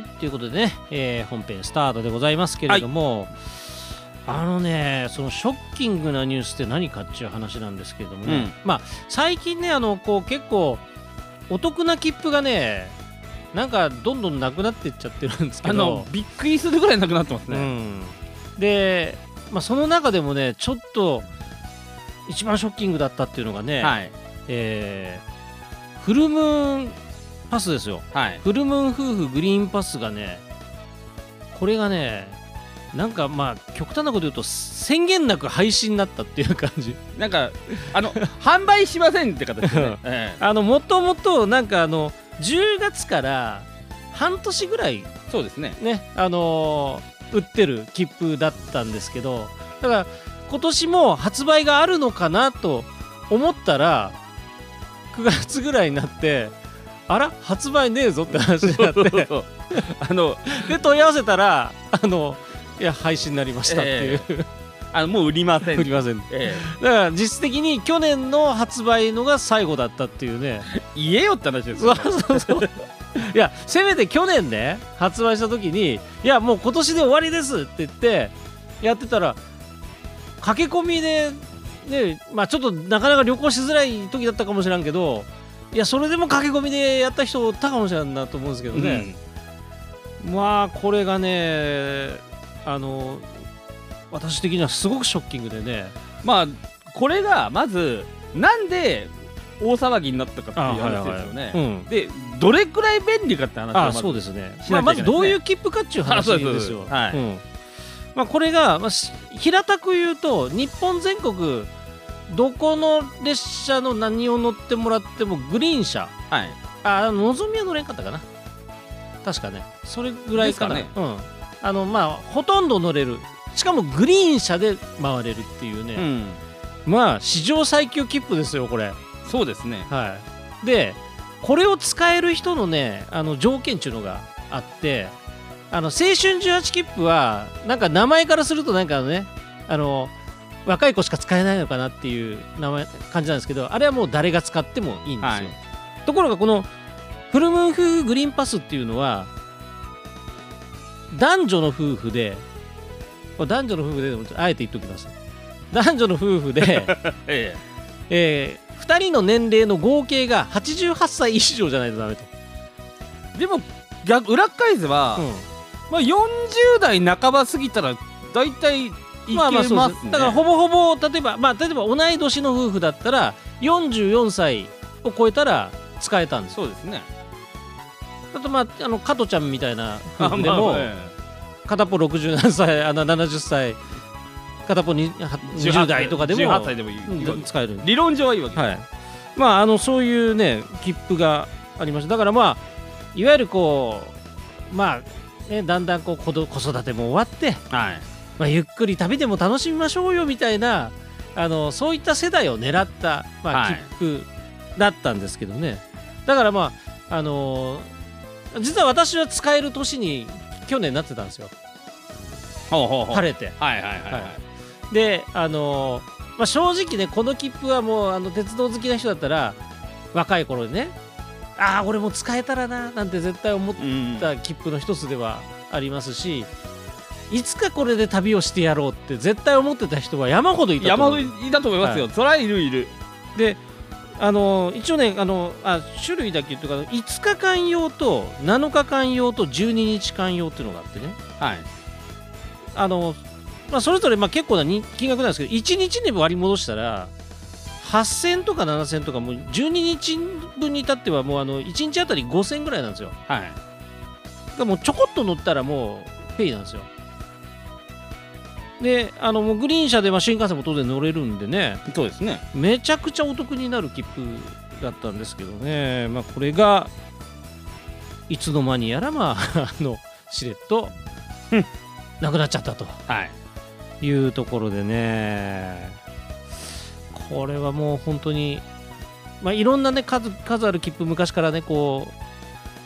はいということでね、えー本編スタートでございますけれども、あのねそのショッキングなニュースって何かっていう話なんですけれどもね、うん。まあ最近ねあのこう結構お得な切符がねなんかどんどんなくなっていっちゃってるんですけあどのびっくりするぐらいなくなってますね、うん、で、まあ、その中でもねちょっと一番ショッキングだったっていうのがね、はい。えーフルムーンパスですよ。はい。フルムーン夫婦グリーンパスがねこれがねなんかまあ極端なこと言うと宣言なく廃止になったっていう感じ。なんかあの 販売しませんって形ですね、えあのもともとなんかあの10月から半年ぐらいえそうですね。ねあのー売ってる切符だったんですけどだから今年も発売があるのかなと思ったら9月ぐらいになってあら発売ねえぞって話になって。あので問い合わせたらあのいや廃止になりましたっていう、あのもう売りません。売りません。だえ。から実質的に去年の発売のが最後だったっていうね。え 言えよって話ですよ、ね、そうそう。いやせめて去年ね発売した時にいやもう今年で終わりですって言ってやってたら駆け込みでねまあちょっとなかなか旅行しづらい時だったかもしれんけどいやそれでも駆け込みでやった人おったかもしれんなと思うんですけどね、まあこれがねあの私的にはすごくショッキングでね。まあこれがまずなんで大騒ぎになったかっていう話ですよね、うん。でどれくらい便利かって話あまず。そうですね。まあ、まずどういう切符かっていう話ですよ。はい。うん。まあ、これが、まあ、し平たく言うと日本全国どこの列車の何を乗ってもらってもグリーン車。はい。あのぞみは乗れんかったかな。確かね。それぐらいかな。ですうん、あのまあほとんど乗れる。しかもグリーン車で回れるっていうね、うん。まあ史上最強切符ですよこれ。そうですね。はい、でこれを使える人のねあの条件っていうのがあってあの青春18切符はなんか名前からするとなんかねあの若い子しか使えないのかなっていう名前感じなんですけどあれはもう誰が使ってもいいんですよ、はい。ところがこのフルムーン夫婦グリーンパスっていうのは男女の夫婦で男女の夫婦であえて言っておきます。男女の夫婦で ええ。ー、2人の年齢の合計が88歳以上じゃないとダメと、えでも逆裏返せば、まあ、40代半ば過ぎたら大体いけまあまあまねですすだからほぼほぼ例えばまあ例えば同い年の夫婦だったら44歳を超えたら使えたんです。よそうですね。あとまああの加トちゃんみたいな夫あ婦でも、まあえ片っぽ67歳あの70歳片っぽにはえ20代とかでも18歳でもいい、うん使える。理論上はいいわけ。です、はい、まああのそういうね切符がありました。だからまあいわゆるこうまあねだんだんこう子育ても終わって、はいまあ、ゆっくり旅でも楽しみましょうよみたいなあのそういった世代を狙った、まあ、はい。切符だったんですけどね、だからまああのー実は私は使える年に去年なってたんですよ。晴れて。はいはいはいはい、はい。であのーまあ、正直ねこの切符はもうあの鉄道好きな人だったら若い頃にねああ俺も使えたらななんて絶対思っうん。た切符の一つではありますしいつかこれで旅をしてやろうって絶対思ってた人は山ほどいたと山思う。ほどいたと思いますよ、そりゃいるいる。であのー一応ねあのあ種類だけというか。5日間用と7日間用と12日間用っていうのがあってね。はい。あの、まあ、それぞれまあ結構なに金額なんですけど1日に割り戻したら8000とか7000とかもう12日分に至ってはもうあの1日あたり5000ぐらいなんですよ。はい。らもうちょこっと乗ったらもうペイなんですよであのグリーン車でまあ新幹線も当然乗れるんでね。そうですね。めちゃくちゃお得になる切符だったんですけどね。まあこれがいつの間にやらまあ あのしれっとうん。なくなっちゃったと。はい。いうところでね。これはもう本当にまあいろんなね数数ある切符昔からねこう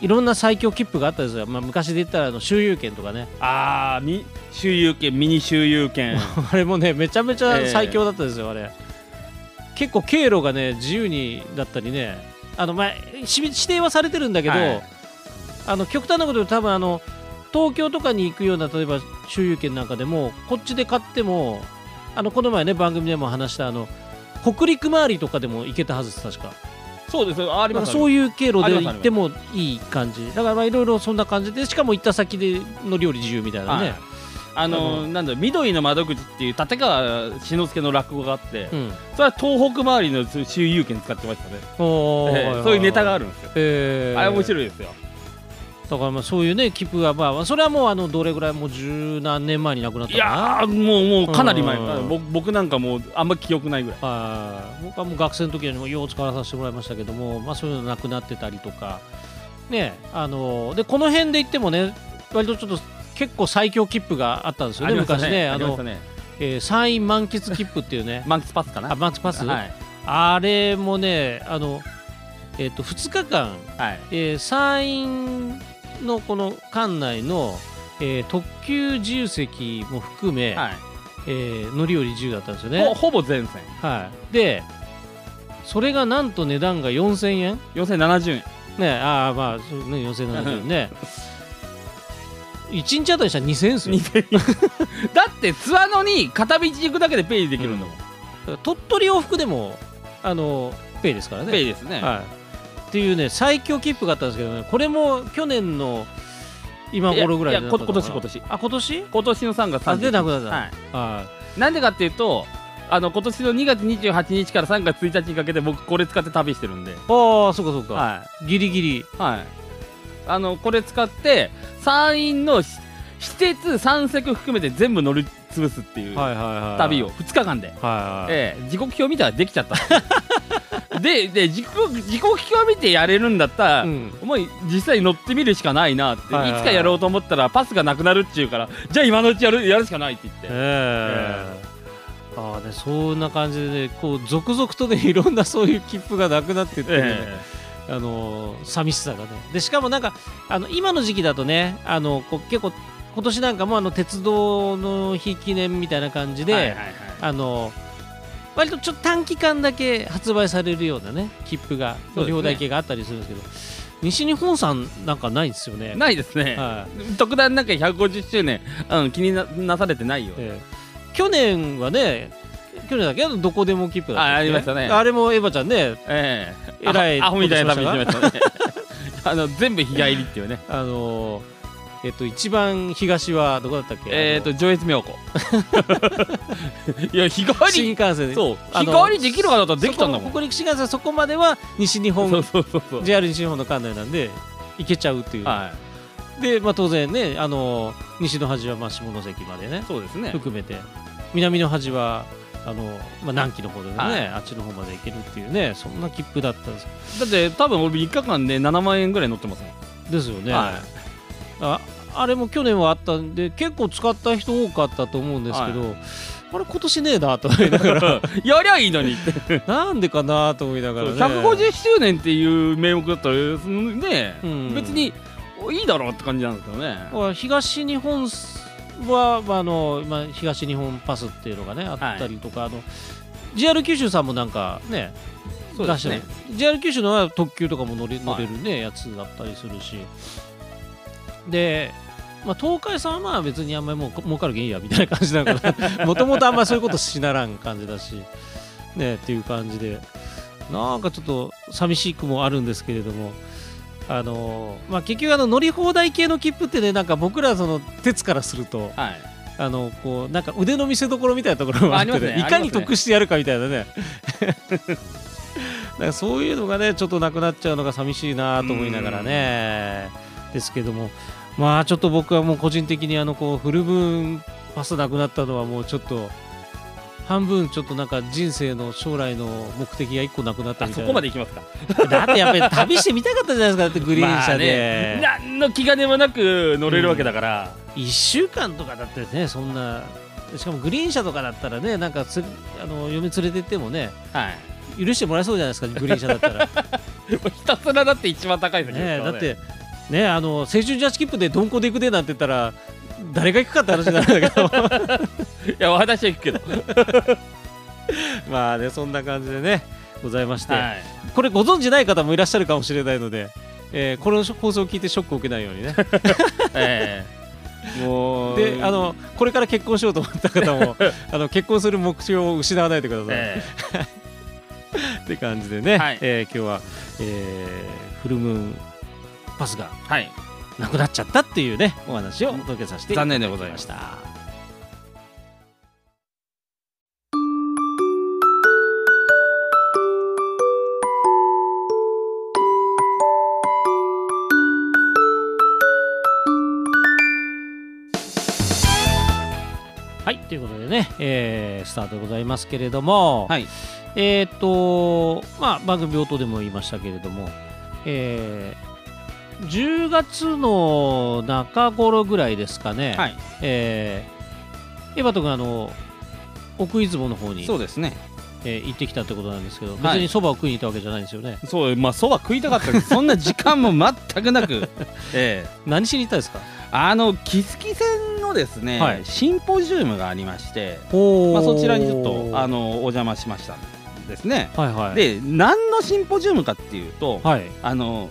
いろんな最強切符があったんですよ、まあ、昔で言ったらあの周遊券とかね。ああみ周遊券ミニ周遊券。あれもねめちゃめちゃええ。最強だったですよ、あれ。結構経路がね自由にだったりね。あの、まあ、し指定はされてるんだけど、はい。あの極端なこと言うと多分あの東京とかに行くような例えば周遊券なんかでもこっちで買ってもあのこの前ね番組でも話したあの北陸周りとかでも行けたはずです確かそうですありますそういう経路で行ってもいい感じ。だからまあいろいろそんな感じでしかも行った先での料理自由みたいなね、あのあのなんだ緑の窓口っていう立川志の輔の落語があって、うん。それは東北周りの周遊券使ってましたね、ええそういうネタがある、るんですよ、えーあれ面白いですよだからまあそういうね切符がまあそれはもうあのどれぐらいもう十何年前になくなったいやーもうもうかなり前。うん。僕僕なんかもうあんま記憶ないぐらい。はい。僕はもう学生の時にもよう使わさせてもらいましたけども、まあ、そういうのなくなってたりとか、ねあのでこの辺で言ってもね割とちょっと結構最強切符があったんですよね昔ね。あのね。えー山陰満喫切符っていうね。満喫パスかな？あ満喫パス、はい。あれもねあの、えー、と2日間、はい。えー山陰のこの館内の、えー特急自由席も含め、はい。えー乗り降り自由だったんですよね。ほ。ほぼ全線。はい、でそれがなんと値段が4000円？4070円。ねああまあそうね4070円ね。1日あたりしたら2000円ですよ。2000円。だって津和野に片道行くだけでペイできるんだもん、鳥取往復でもあのペイですからね。ペイですね、はい、っていうね最強切符があったんですけどねこれも去年の今頃ぐらいいやいやこなかったかな今年今年。あ今年？今年の3月あでな30くなった、はい。はなんでかっていうとあの今年の2月28日から3月1日にかけて僕これ使って旅してるんで。い、ああそうかそうか、はギリギリ。いはい。あのこれ使って山陰のし私鉄三石含めて全部乗り潰すっていう旅を2日間で、ええ時刻表見たらできちゃった。でで時刻時刻表見てやれるんだったら、うん。お前実際乗ってみるしかないなって、はいはいはい。いつかやろうと思ったらパスがなくなるっちゅうからじゃあ今のうちやるやるしかないって言って、ええ。ああねそんな感じでねこう続々とね いろんなそういう切符がなくなってってね、え。あのー寂しさがね。でしかもなんかあの今の時期だとねあのこう結構今年なんかもあの鉄道の日記念みたいな感じで、えはいはいはい。あの割とちょっと短期間だけ発売されるようなね切符が両代系があったりするんですけど、西日本さんなんかないんですよね。ないですね、は特段なんか150周年、うん、気にななされてないよ、ええ。去年はね去年だけ？どどこでも切符だったっけ？あありましたね。あれもエヴァちゃんねええ。えらいアホみたいな旅ししてましたね。あの全部日帰りっていうね。あのーえっと一番東はどこだったっけ？えっ、と上越妙高。いや日帰り。新幹線で。そう。日帰りできるかだったらできたんだもん北陸新幹線そこまでは西日本そうそうそうそう。JR 西日本の管内なんで行けちゃうっていう、はで、まあ、当然ねあの西の端はまあ下関までねいそうですね。含めて。南の端はあの、まあ、南紀の方でね、はい。あっちの方まで行けるっていうねそんな切符だったんですだって多分俺3日間で7万円ぐらい乗ってますもん。ですよね、はああれも去年はあったんで結構使った人多かったと思うんですけど、あれ今年ねえなと思いながら やりゃいいのにって。なんでかなと思いながらね。150周年っていう名目だったらね、うん。別にいいだろうって感じなんですけどね。東日本は、まあ、あの今東日本パスっていうのがねあったりとか、あの JR 九州さんもなんかねそうですね。出してる。JR 九州のは特急とかも乗れはい乗れるね、やつだったりするしで、まあ、東海さんはまあ別にあんまりもう儲かるけんいいやみたいな感じなのかな。もともとあんまりそういうことしならん感じだしねっていう感じで。なんかちょっと寂しくもあるんですけれども。あのまあ、結局あの乗り放題系の切符ってねなんか僕らその鉄からするとはい。あのこうなんか腕の見せ所みたいなところもあって、ね。いかに得してやるかみたいなね。なんかそういうのがねちょっとなくなっちゃうのが寂しいなと思いながらねですけどもまあちょっと僕はもう個人的にあのこうフル分パスなくなったのはもうちょっと半分ちょっとなんか人生の将来の目的が一個なくなったみたいな。あそこまで行きますかだってやっぱり旅してみたかったじゃないですかだってグリーン車で、まあね、何の気兼ねもなく乗れるわけだから、1週間とかだってねそんなしかもグリーン車とかだったらねなんかつあの嫁連れてってもねはい。許してもらえそうじゃないですかグリーン車だったら。ひたすらだって一番高い席ですね。ねだってねあの青春ジャッジ切符で鈍行で行くでなんて言ったら誰が行くかって話になるんだけど。いや私は行くけど。まあねそんな感じでねございまして、はい。これご存知ない方もいらっしゃるかもしれないので、えーこの放送を聞いてショックを受けないようにね。ええ。もうであのこれから結婚しようと思った方もあの結婚する目標を失わないでください、え。って感じでね、はい。えー今日は、えーフルムーンパスがえはい。なくなっちゃったっていうねお話をお届けさせていただ残き念でございましたた。はいということでね、えースタートでございますけれども、はい。えーっとまあ番組冒頭でも言いましたけれども、えー10月の中頃ぐらいですかね、はい。えーエバト君あの奥出雲の方にそうですね。えー行ってきたってことなんですけど、はい。別にそばを食いに行ったわけじゃないんですよね。そうまあそば食いたかったけどそんな時間も全くなく。ええ。何しに行ったんですか？あの木月線のですね、はい。シンポジウムがありまして、おまあ、そちらにちょっとあのお邪魔しましたんですね。はいはい。で何のシンポジウムかっていうと、はい。あの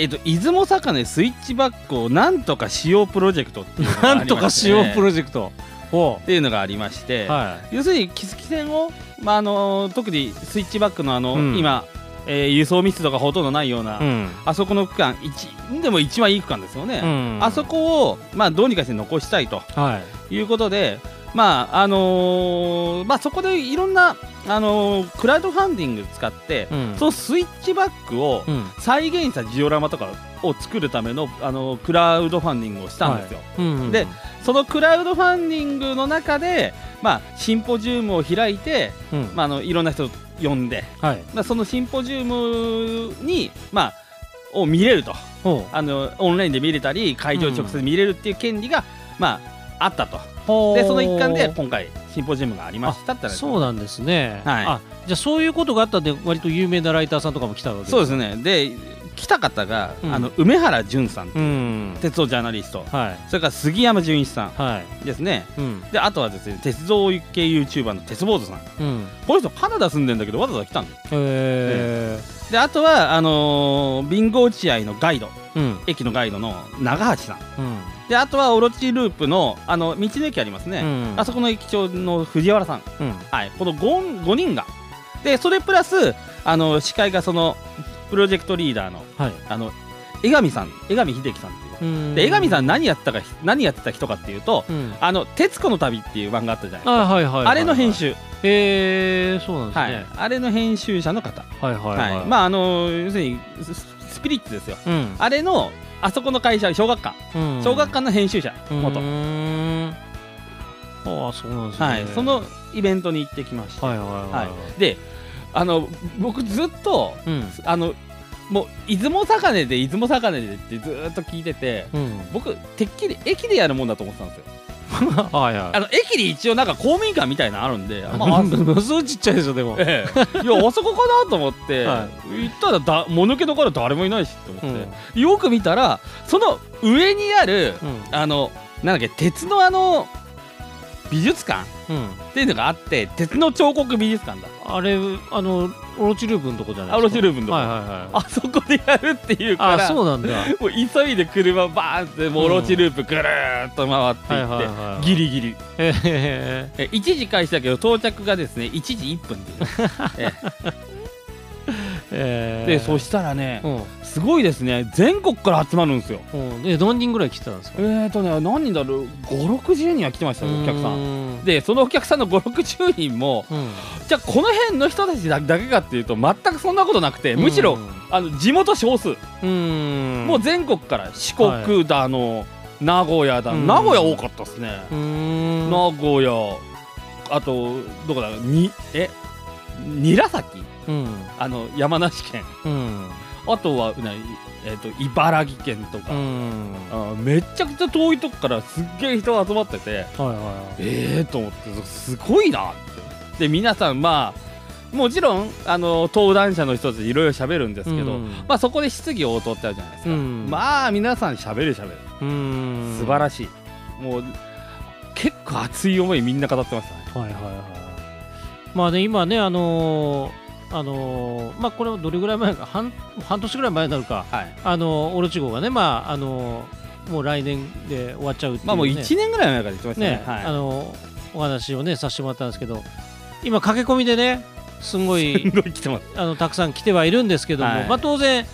えっと出雲坂根スイッチバックをなんとかしようプロジェクトっていうのがありましてなんとかしようプロジェクト。おっていうのがありまして、は要するに木月線を、まあ、あの特にスイッチバックのあの、うん今、えー輸送密度がほとんどないような、い。うん。あそこの区間一でも一番いい区間ですよね。うんあそこを、まあ、どうにかして残したいとはい。いうことで、まああのーまあ、そこでいろんな、あのークラウドファンディング使って、うんそのスイッチバックをうん。再現したジオラマとかを作るための、あのークラウドファンディングをしたんですよ。うん。でそのクラウドファンディングの中で、まあ、シンポジウムを開いて、うん。まあ、あのいろんな人を呼んで、はい。まあ、そのシンポジウムに、まあ、を見れるとほあのオンラインで見れたり会場直接見れるっていう権利が、まあ、あったとう。でその一環で今回シンポジウムがありましたって話そうなんですね。はいあ、じゃあそういうことがあったんで割と有名なライターさんとかも来たわけそうですねで来た方が、うんあの梅原淳さんうん。鉄道ジャーナリストはい。それから杉山純一さんはい。ですねうん。であとはですね鉄道系 YouTuber の鉄坊主さんうん。この人カナダ住んでんだけどわざわざ来たんだよへであとはあのー、ビンゴ落合のガイド。駅のガイドの長橋さんうん。であとはオロチループのあの道の駅ありますね、うんあそこの駅長の藤原さんうん。はい、この 5, 5人がでそれプラスあの司会がそのプロジェクトリーダーのはい。あの江上さん江上秀樹さんっていううんで江上さん何やったか何やってた人かっていうとうん。「あの徹子の旅」っていう漫画あったじゃないですかあ、はいはいはい。あれの編。集、へえ、そうなんですはいね。あれの編集者の方、はいはい。まああの要するにススピリッツですようん。あれのあそこの会社小学館うん小学館の編集者う元、ああ、そうなんですね。はい、そのイベントに行ってきました、はいはいはいははいであの僕ずっとい。うん。あのもう出雲坂根で出雲坂根でってずーっと聞いててうん。僕てっきり駅でやるもんだと思ってたんですよ はいはい。あの駅に一応なんか公民館みたいなのあるんで、まあ、あものすごいちっちゃいでしょ、でも。ええ いやあそこかなと思って、は行ったらだもぬけのから誰もいないしと思うん。って、よく見たらその上にあるうん。あのなんだっけ鉄のあの美術館？うん。っていうのがあって鉄の彫刻美術館だ。あれ、あの、オロチループのとこじゃないあオロチループのとこ。はいはいはい。あそこでやるっていうかあ、らそうなんだ。もう急いで車バーンってもうオロチループぐるーっと回っていって、はいはいはいギリギリ。へえ。え1時開始だけど到着がですね1時1分っていう ええでそしたらねうん。すごいですね。全国から集まるんですよ。うん。で、何人ぐらい来てたんですか？えーとね何人だろう？560人は来てましたよお客さん。ん。でそのお客さんの560人もうん。じゃあこの辺の人たちだだけかっていうと全くそんなことなくてむしろ、あの地元少数、うん。もう全国から四国だの、名古屋だ、うん。名古屋多かったですね。名古屋あとどこだ？にえ？韮崎うん。あの山梨県うん。あとはな、えー、と茨城県とか、うん。あめっちゃくちゃ遠いとこからすっげえ人が集まっててはいはいはい。ええー、と思ってすごいなってで皆さんまあもちろんあの登壇者の人たちいろいろ喋るんですけど、うんまあそこで質疑応答ってあるじゃないですか、うんまあ皆さん喋る喋るうん。素晴らしい、もう結構熱い思いみんな語ってましたねはいはいはい。まあね、今ね、あのーあのーまあこれはどれぐらい前か半半年ぐらい前になるか。はい。あのーオロチ号がねまああのーもう来年で終わっちゃうう、ね、まあもう1年ぐらい前から言ってましたね。ね、はい。あのお話をねさせてもらったんですけど今駆け込みでねすんごいあのたくさん来てはいるんですけども、はい。まあ当然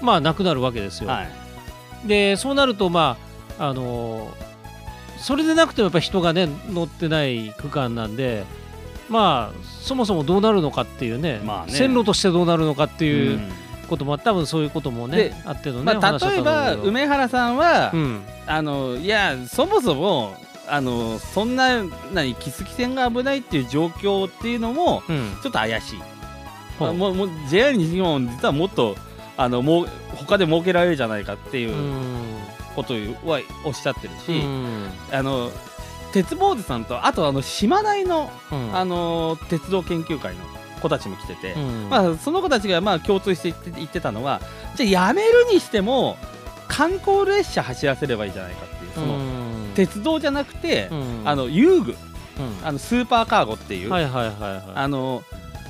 まあなくなるわけですよ。はい。でそうなるとまああのそれでなくてもやっぱり人がね乗ってない区間なんでまあそもそもどうなるのかっていうね,、まあね。線路としてどうなるのかっていううん。ことも、多分そういうこともねであってのね、まあ、例えば梅原さんは、うん。あのいやそもそもあのそんな何キスキ線が危ないっていう状況っていうのもうん。ちょっと怪しい、ほう。もうもう JR 西日本実はもっとあのもう他で儲けられるじゃないかっていううん。ことはおっしゃってるし、うん。あの鉄坊主さんとあとあの島内の、うん。あの鉄道研究会の子たちも来てて、うん。まあ、その子たちがまあ共通して言ってたのはじゃあやめるにしても観光列車走らせればいいじゃないかっていうその、うん。鉄道じゃなくて、うん。あの遊具。うん。あのスーパーカーゴっていう、はいはいはいはあの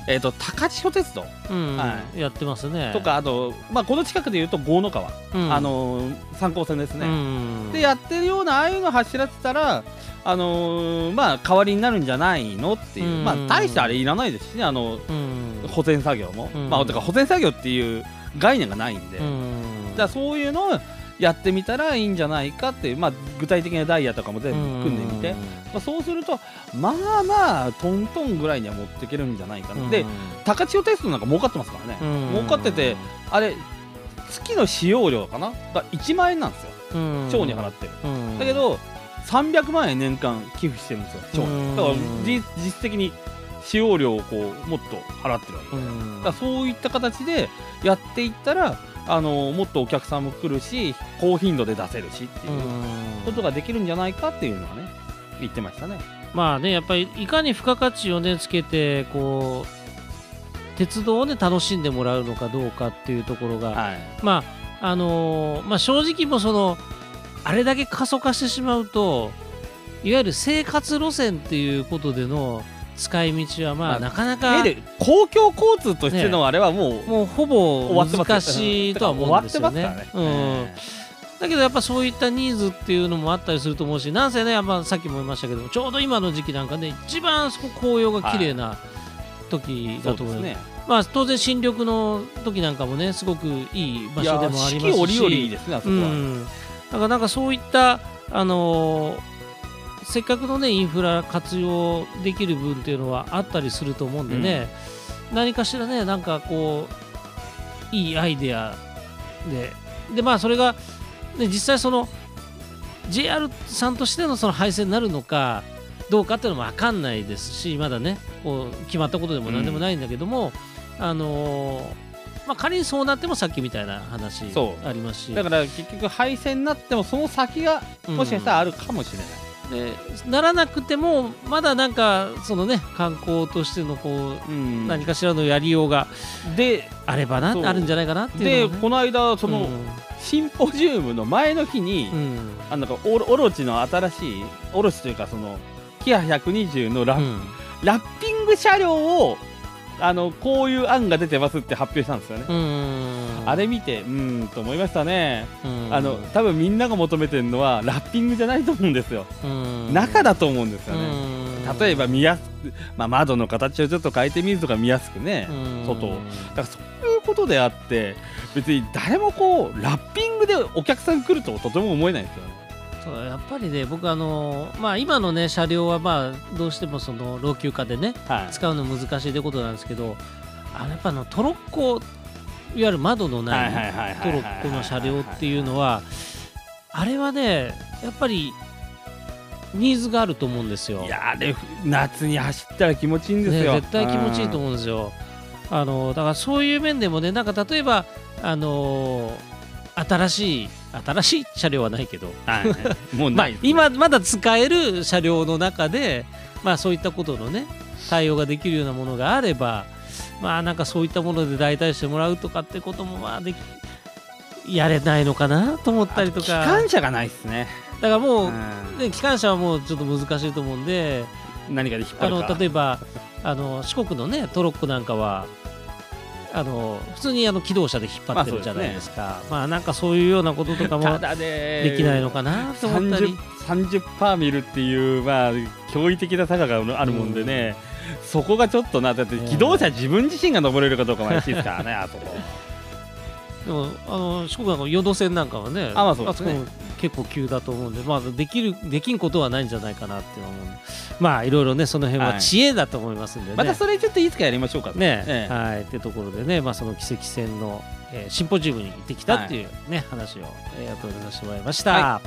えー、と高千穂鉄道。い、うん。はやってますね。とかあと、まあ、この近くでいうと郷野川、うん。あの参考線ですね、うんでやってるようなああいうの走らせたらあのーまあ代わりになるんじゃないのっていう、うんまあ大してあれいらないですしねあのうん保全作業も、うんまあだから保全作業っていう概念がないんで、うんだからそういうのをやってみたらいいんじゃないかっていう、まあ、具体的なダイヤとかも全部組んでみて、まあ、そうするとまあまあトントンぐらいには持っていけるんじゃないかな、うん。で高千穂鉄道なんか儲かってますからね、うん。儲かっててあれ月の使用料かな？が1万円なんですよ。うん。町に払って。る、うん。だけど300万円年間寄付してるんですよ町うん。にだから実実質的に使用料をこうもっと払ってるわけ。うん。だからそういった形でやっていったらあのもっとお客さんも来るし高頻度で出せるしっていうことができるんじゃないかっていうのはね言ってましたね。まあねやっぱりいかに付加価値をねつけてこう鉄道をね楽しんでもらうのかどうかっていうところが、はいまああのーまあ正直もうそのあれだけ過疎化してしまうといわゆる生活路線っていうことでの使い道はまあ、まあなかなかで公共交通としてのあれはもう、もうほぼ難しいとは思うんですよね。ね。うん、だけどやっぱそういったニーズっていうのもあったりすると思うしなんせねやっぱさっきも言いましたけどちょうど今の時期なんかね一番そこ紅葉が綺麗な時そだと思います、うですね。まあ当然新緑の時なんかもねすごくいい場所でもありますし四季折々いいですねあそこは。うん、だからなんかそういったあのーせっかくのねインフラ活用できる分っていうのはあったりすると思うんでね、何かしらねなんかこういいアイデアで。でまあそれが、ね、実際その JR さんとしてのその配線になるのかどうかっていうのも分かんないですしまだねこう決まったことでも何でもないんだけども、あのーまあ、仮にそうなってもさっきみたいな話ありますし。だから結局廃線になってもその先がもしかしたらあるかもしれない。でならなくてもまだなんかそのね観光としてのこううん。何かしらのやりようがであればなあるんじゃないかなっていでうね。この間その、うん。シンポジウムの前の日に、うん。あのなんかオロオロチの新しいオロチというかそのキア120のラ,、うん。ラッピング車両をあのこういう案が出てますって発表したんですよね、うんあれ見てうーんと思いましたね、うん。あの多分みんなが求めてるのはラッピングじゃないと思うんですよ、うん。中だと思うんですよね、うん。例えば見やすく、まあ、窓の形をちょっと変えてみるとか見やすくね、うん。外を。だからそういうことであって別に誰もこうラッピングでお客さん来るととても思えないんですよね。そうやっぱりね僕あのまあ今のね車両はまあどうしてもその老朽化でねはい。使うの難しいってことなんですけどあのやっぱあのトロッコいわゆる窓のないトロッコの車両っていうのはあれはねやっぱりニーズがあると思うんですよ。いやあれ夏に走ったら気持ちいいんですね、よ、絶対気持ちいいと思うんですよ。あのだからそういう面でもねなんか例えばあの新しい新しい車両はないけど、はい、もう 今まだ使える車両の中で、まあ、そういったことのね対応ができるようなものがあればまあなんかそういったもので代替してもらうとかってこともまあできやれないのかなと思ったりと機か関車がないですね、だからもう、うん。ね、機関車はもうちょっと難しいと思うんで何かで引っ張あるか。の例えばあの四国のねトロッコなんかはあの普通にあの機動車で引っ張ってるじゃないですか、まあなんかそういうようなこととかもできないのかなと思ったり。30, 30%見るっていうまあ驚異的な坂があるもんでね、そこがちょっとなだって機動車自分自身が登れるかどうかも怪しいですからねあそこでもあの四国なんか淀線なんかはねあまあそうで結構急だと思うんで、まあ、できるできんことはないんじゃないかなって思うんでまあいろいろねその辺ははい。知恵だと思いますんでね。またそれちょっといつかやりましょうかね、ええ。はいってところでね、まあ、その奇跡戦の、えーシンポジウムに行ってきたっていうね、話を、えー、後でさせてもらいました。は